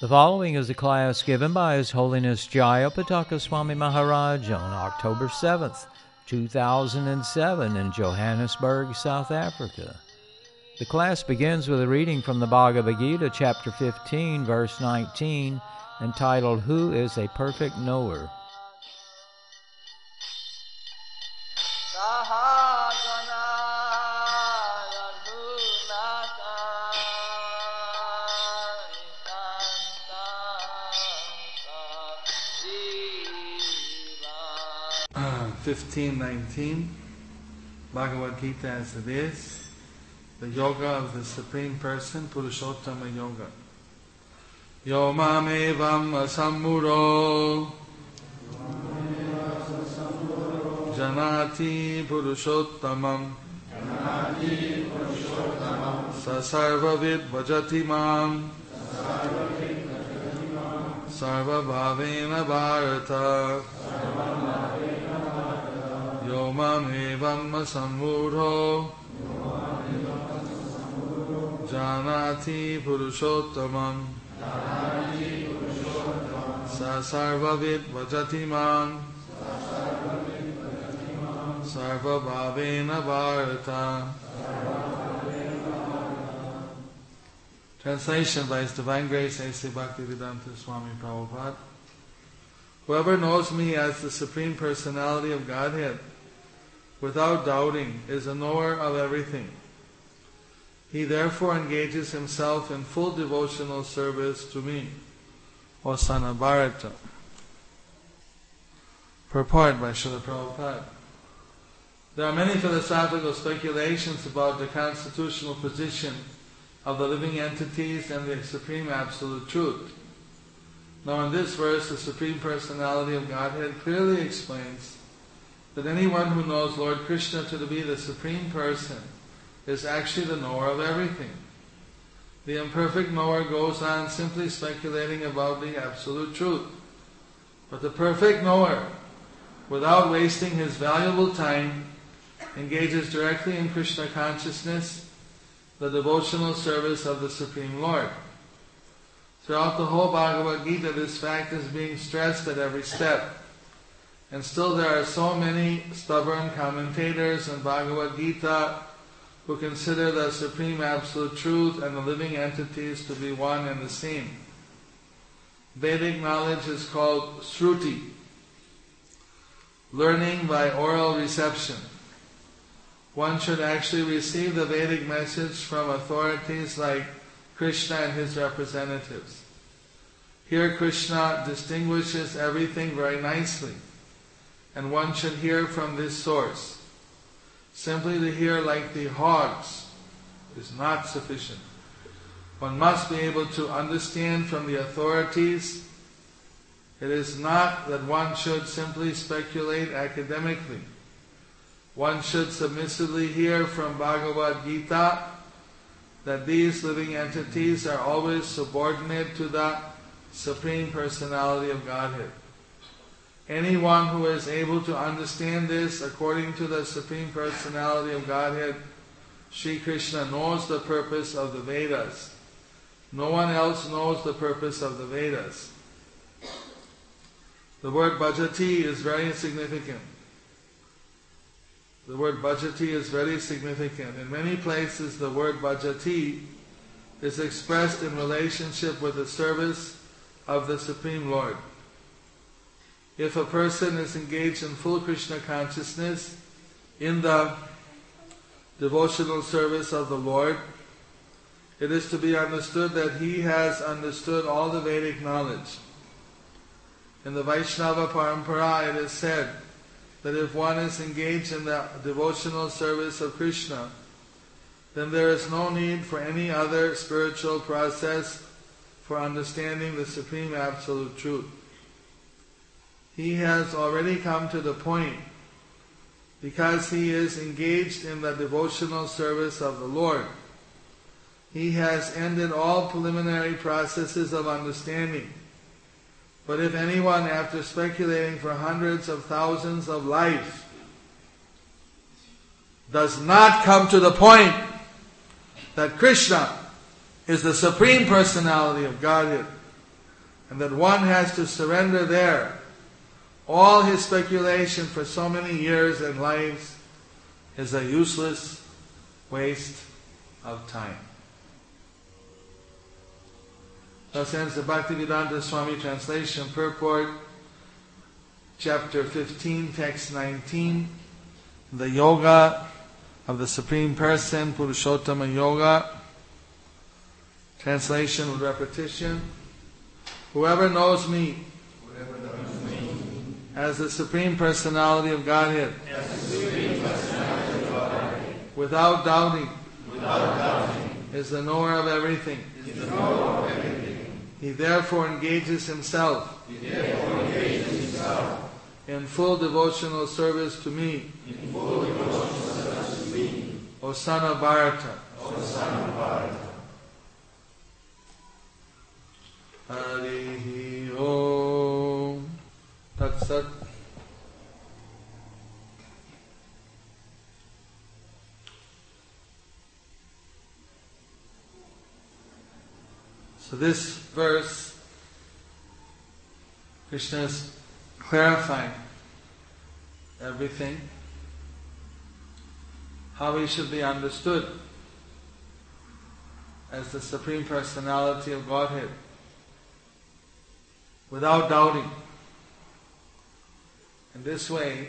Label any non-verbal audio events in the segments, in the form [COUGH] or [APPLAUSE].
The following is a class given by His Holiness Jayapataka Swami Maharaj on October 7th, 2007 in Johannesburg, South Africa. The class begins with a reading from the Bhagavad Gita, chapter 15, verse 19, entitled Who is a Perfect Knower? Ah, fifteen nineteen, Bhagavad Gita as it is. The yoga of the Supreme Person, Purushottama Yoga. Yo mamevam asammuro janati purushottamam sasarvavid bhajati mam sarvabhavena bharata Yo evam samudho Sa sarvavid vajati man Sarva bhavena bharata. Translation by His Divine Grace A.C. Bhaktivedanta Swami Prabhupada. Whoever knows me as the Supreme Personality of Godhead without doubting is a knower of everything. He therefore engages himself in full devotional service to me, O son of Bharata. Purport by Srila Prabhupada. There are many philosophical speculations about the constitutional position of the living entities and the Supreme Absolute Truth. Now in this verse, the Supreme Personality of Godhead clearly explains that anyone who knows Lord Krishna to be the Supreme Person is actually the knower of everything. The imperfect knower goes on simply speculating about the absolute truth. But the perfect knower, without wasting his valuable time, engages directly in Krishna consciousness, the devotional service of the Supreme Lord. Throughout the whole Bhagavad Gita, this fact is being stressed at every step. And still there are so many stubborn commentators in Bhagavad Gita who consider the Supreme Absolute Truth and the living entities to be one and the same. Vedic knowledge is called Sruti, learning by oral reception. One should actually receive the Vedic message from authorities like Krishna and his representatives. Here Krishna distinguishes everything very nicely, and one should hear from this source. Simply to hear like the hogs is not sufficient. One must be able to understand from the authorities. It is not that one should simply speculate academically. One should submissively hear from Bhagavad Gita that these living entities are always subordinate to the Supreme Personality of Godhead. Anyone who is able to understand this according to the Supreme Personality of Godhead, Sri Krishna knows the purpose of the Vedas. No one else knows the purpose of the Vedas. The word bhajati is very significant. The word bhajati is very significant. In many places, the word bhajati is expressed in relationship with the service of the Supreme Lord. If a person is engaged in full Krishna consciousness in the devotional service of the Lord, it is to be understood that he has understood all the Vedic knowledge. In the Vaishnava Parampara, it is said that if one is engaged in the devotional service of Krishna, then there is no need for any other spiritual process for understanding the Supreme Absolute Truth. He has already come to the point because he is engaged in the devotional service of the Lord. He has ended all preliminary processes of understanding. But if anyone, after speculating for hundreds of thousands of lives, does not come to the point that Krishna is the Supreme Personality of Godhead, and that one has to surrender there all his speculation for so many years and lives is a useless waste of time. Thus ends the Bhaktivedanta Swami translation purport, chapter 15, text 19, the yoga of the Supreme Person, Purushottama Yoga. Translation with repetition. Whoever knows me, as the Supreme Personality of Godhead, without doubting, is the knower of everything. He therefore engages himself, in full devotional service to me, O son of Bharata. Harihi Om. Sat. So this verse, Krishna is clarifying everything, how he should be understood as the Supreme Personality of Godhead, without doubting. In this way,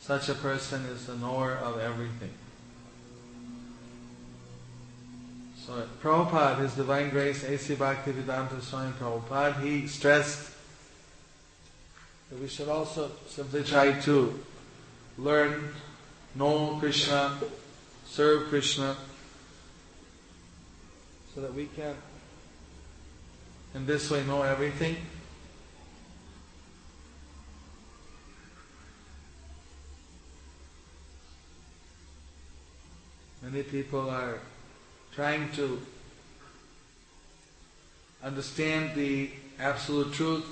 such a person is the knower of everything. So Prabhupada, His Divine Grace, A.C. Bhaktivedanta Swami Prabhupada, he stressed that we should also simply try to learn, know Krishna, serve Krishna, so that we can in this way know everything. Many people are trying to understand the absolute truth,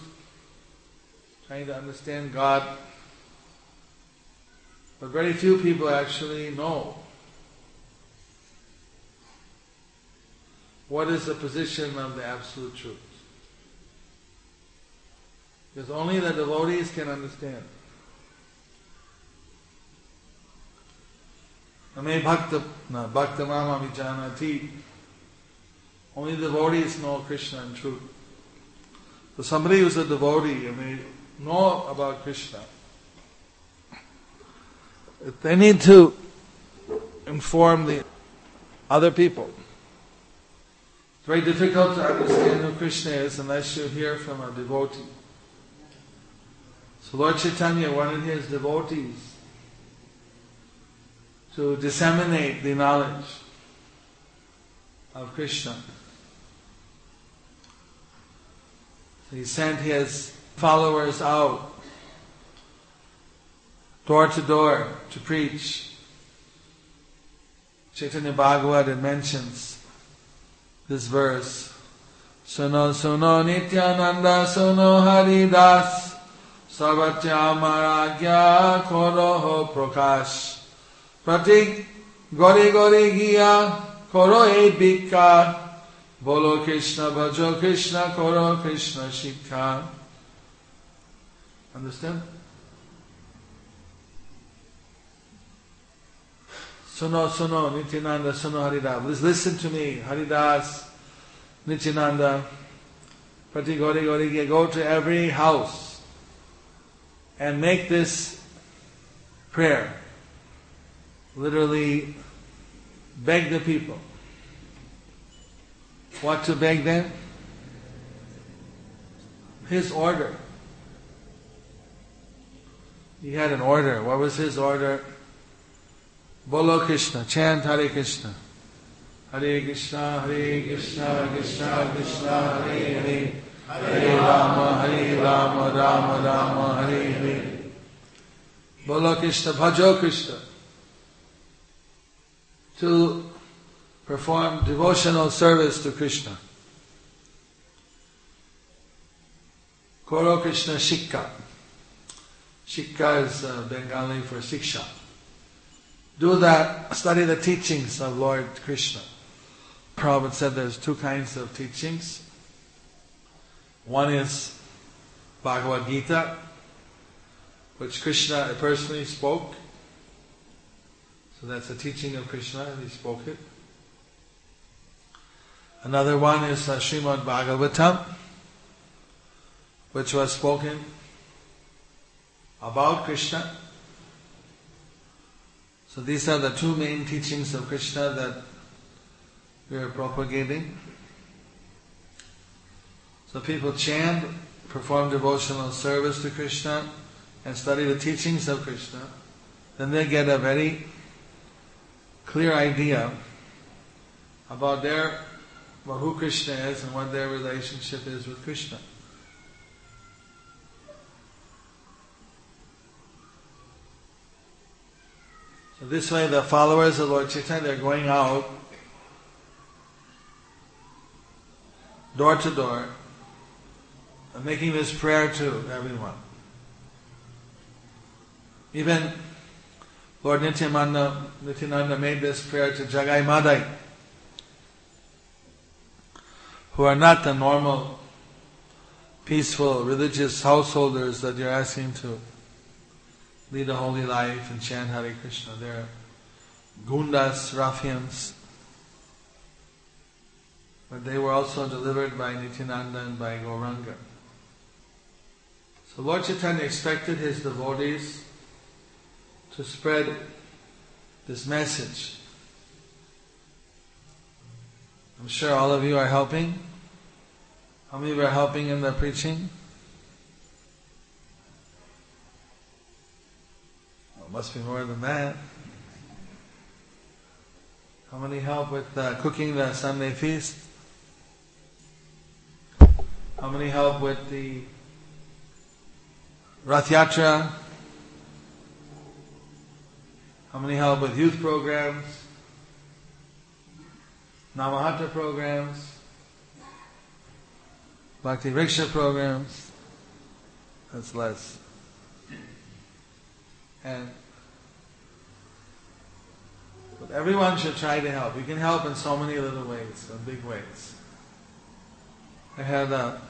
trying to understand God, but very few people actually know what is the position of the absolute truth. Because only the devotees can understand. Ame bhakta, no, bhakta mama vijanati. Only devotees know Krishna and truth. So somebody who's a devotee and they know about Krishna, they need to inform the other people. It's very difficult to understand who Krishna is unless you hear from a devotee. So Lord Chaitanya wanted his devotees to disseminate the knowledge of Krishna. He sent his followers out door to door to preach. Chaitanya Bhagavat mentions this verse. Suno suno nityananda suno haridas sarvatyamaragya koroho prakash প্রতীক গড়ে গড়ে গিয়া করো এই ভিক্ষা বলো কৃষ্ণ ভজ কৃষ্ণ করো কৃষ্ণ শিক্ষা Understand? Suno, suno, Nityananda, suno Haridas. Please listen to me, Haridas, Nityananda, Prati Gori Gori, go to every house and make this prayer literally beg the people. What to beg them? His order. He had an order. What was his order? Bolo Krishna, chant Hare Krishna. Hare Krishna, Hare Krishna, Krishna Krishna, Hare Hare. Hare Rama, Hare Rama, Rama Rama, Hare Hare. Bolo Krishna, Bhajo Krishna to perform devotional service to Krishna. Koro Krishna Shikha. Shikha is uh, Bengali for Siksha. Do that, study the teachings of Lord Krishna. Prabhupada said there's two kinds of teachings. One is Bhagavad Gita, which Krishna personally spoke. So that's the teaching of Krishna, he spoke it. Another one is uh, Srimad Bhagavatam, which was spoken about Krishna. So these are the two main teachings of Krishna that we are propagating. So people chant, perform devotional service to Krishna, and study the teachings of Krishna, then they get a very clear idea about their who Krishna is and what their relationship is with Krishna. So this way the followers of Lord Chaitanya they're going out door to door and making this prayer to everyone. Even Lord Nityananda, Nityananda made this prayer to Jagai Madai, who are not the normal, peaceful, religious householders that you're asking to lead a holy life and chant Hare Krishna. They're gundas, ruffians. But they were also delivered by Nityananda and by Gauranga. So Lord Chaitanya expected his devotees to spread this message. I'm sure all of you are helping. How many of you are helping in the preaching? Well, must be more than that. How many help with uh, cooking the Sunday feast? How many help with the Rath Yatra? How many help with youth programs? Namahata programs? Bhakti Vriksha programs? That's less. And but everyone should try to help. You can help in so many little ways, in big ways. I had a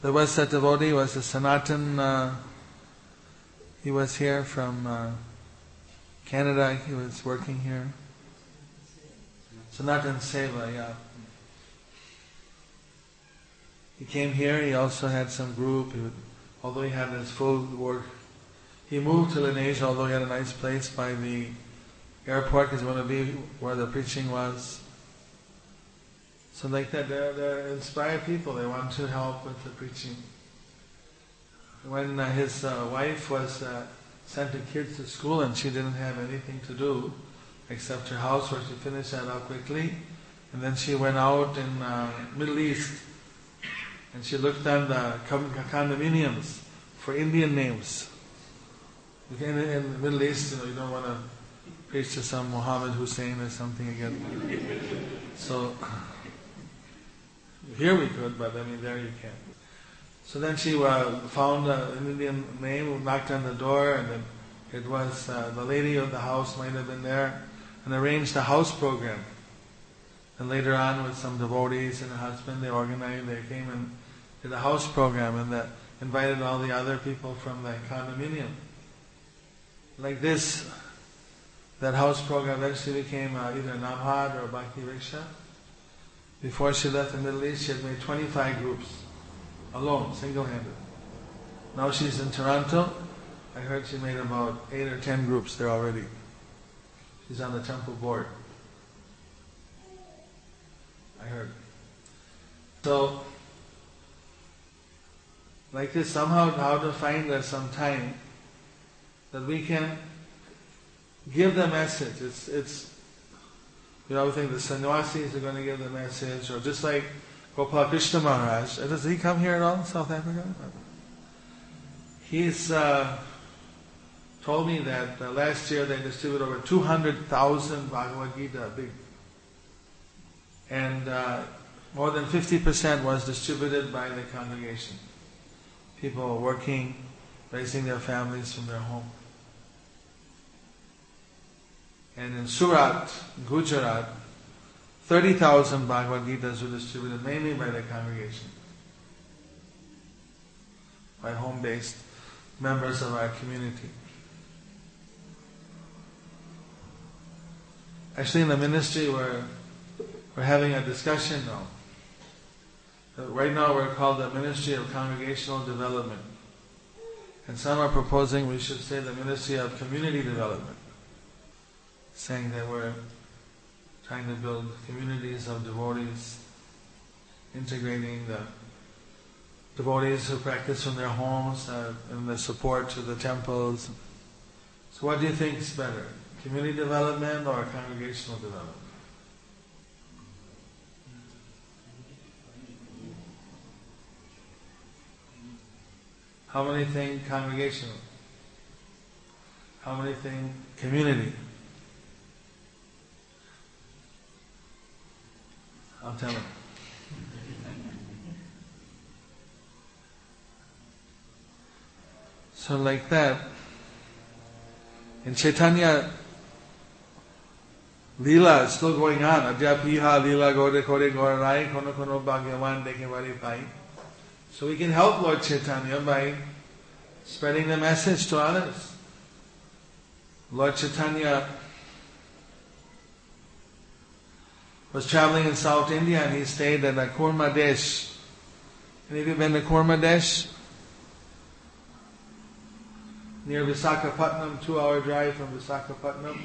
there was a devotee, was a Sanatan uh, he was here from uh, Canada. He was working here. Sanatan Seva, yeah. He came here. He also had some group. He would, although he had his full work, he moved to Lenasia. Although he had a nice place by the airport, because he wanted to be where the preaching was. So like that, they're, they're inspired people. They want to help with the preaching when uh, his uh, wife was uh, sent the kids to school and she didn't have anything to do except her housework, she finished that up quickly, and then she went out in uh, Middle East and she looked on the condominiums for Indian names. In, in the Middle East, you know, you don't want to preach to some Muhammad Hussein or something again. So here we could, but I mean there you can't. So then she uh, found an Indian name, knocked on the door, and it was uh, the lady of the house might have been there, and arranged a house program. And later on, with some devotees and a husband, they organized, they came and did a house program, and that invited all the other people from the condominium. Like this, that house program eventually became uh, either Namhad or Bhakti Vriksha. Before she left the Middle East, she had made 25 groups alone, single-handed. Now she's in Toronto. I heard she made about eight or ten groups there already. She's on the temple board. I heard. So, like this, somehow how to find that some time that we can give the message. It's, it's you know, I think the sannyasis are going to give the message, or just like Gopal Krishna Maharaj. Does he come here at all, in South Africa? He's uh, told me that uh, last year they distributed over 200,000 Bhagavad Gita, big. And uh, more than 50% was distributed by the congregation. People working, raising their families from their home. And in Surat, Gujarat, 30,000 Bhagavad Gitas were distributed mainly by the congregation, by home-based members of our community. Actually, in the ministry, we're, we're having a discussion now. Uh, Right now, we're called the Ministry of Congregational Development. And some are proposing we should say the Ministry of Community Development, saying that we're trying to build communities of devotees, integrating the devotees who practice from their homes uh, and the support to the temples. So, what do you think is better, community development or congregational development? How many think congregational? How many think community? I'll tell him. So like that, in Chaitanya, Leela is still going on. Adhyapiha Leela Gode Kore Gorai Kono Kono Bhagyavan Deke Vari Pai. So we can help Lord Chaitanya by spreading the message to others. Lord Chaitanya was traveling in South India and he stayed at a Kurma Desh. Any of you been to Kurma Desh? Near Visakhapatnam, two hour drive from Visakhapatnam.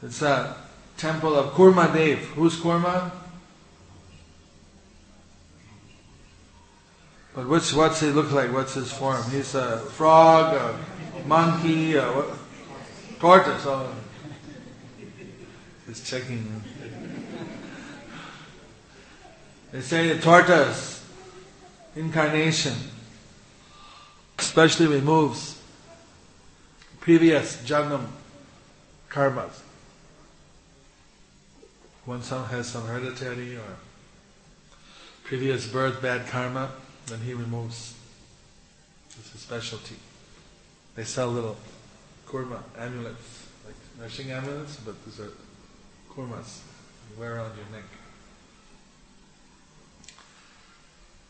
It's a temple of Kurma Dev. Who's Kurma? But which, what's he look like? What's his form? He's a frog, a monkey, a what? tortoise. Oh. He's checking. They say the tortoise incarnation especially removes previous janam karmas. When some has some hereditary or previous birth bad karma, then he removes. It's his specialty. They sell little kurma amulets, like Nrsimha amulets, but these are kurmas wear around your neck.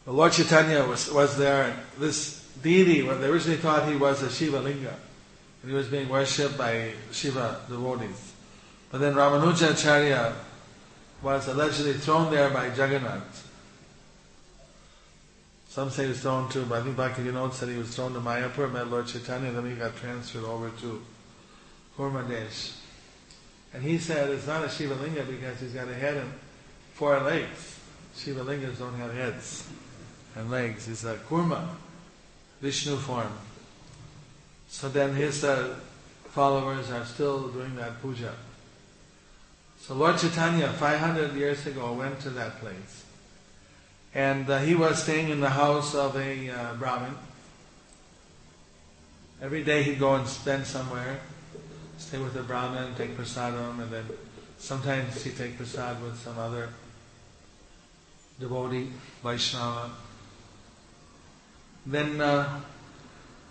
The Lord Chaitanya was, was there, and this deity, well, they originally thought he was a Shiva Linga, and he was being worshipped by Shiva devotees. But then Ramanuja Ramanujacharya was allegedly thrown there by Jagannath. Some say he was thrown to, but I think Bhakti Vinod said he was thrown to Mayapur, met Lord Chaitanya, then he got transferred over to Kurmadesh. And he said it's not a Shiva Linga because he's got a head and four legs. Shiva Lingas don't have heads and legs. It's a Kurma, Vishnu form. So then his uh, followers are still doing that puja. So Lord Chaitanya, 500 years ago, went to that place. And uh, he was staying in the house of a uh, Brahmin. Every day he'd go and spend somewhere, stay with the Brahmin, take prasadam, and then sometimes he'd take prasad with some other devotee, Vaishnava. Then uh,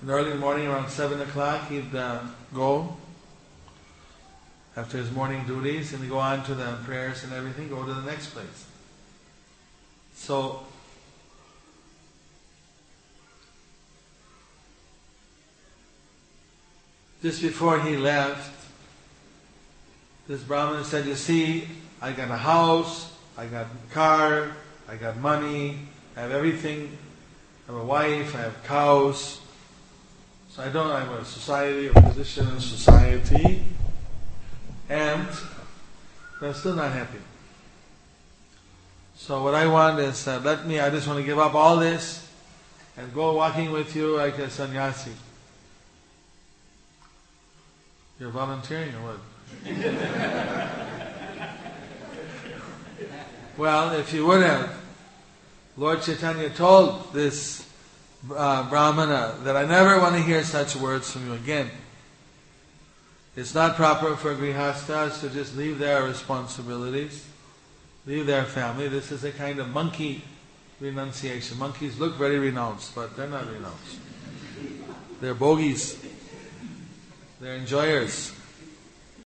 in the early morning, around 7 o'clock, he'd uh, go after his morning duties and go on to the prayers and everything, go to the next place. So, just before he left, this Brahmin said, You see, I got a house, I got a car, I got money, I have everything. I have a wife, I have cows. So I don't have a society, a position in society. And I'm still not happy. So what I want is, uh, let me, I just want to give up all this and go walking with you like a sannyasi. You're volunteering or what? [LAUGHS] well, if you would have, Lord Chaitanya told this uh, Brahmana, that I never want to hear such words from you again. It's not proper for grihastas to just leave their responsibilities, leave their family. This is a kind of monkey renunciation. Monkeys look very renounced, but they're not renounced. They're bogies. They're enjoyers.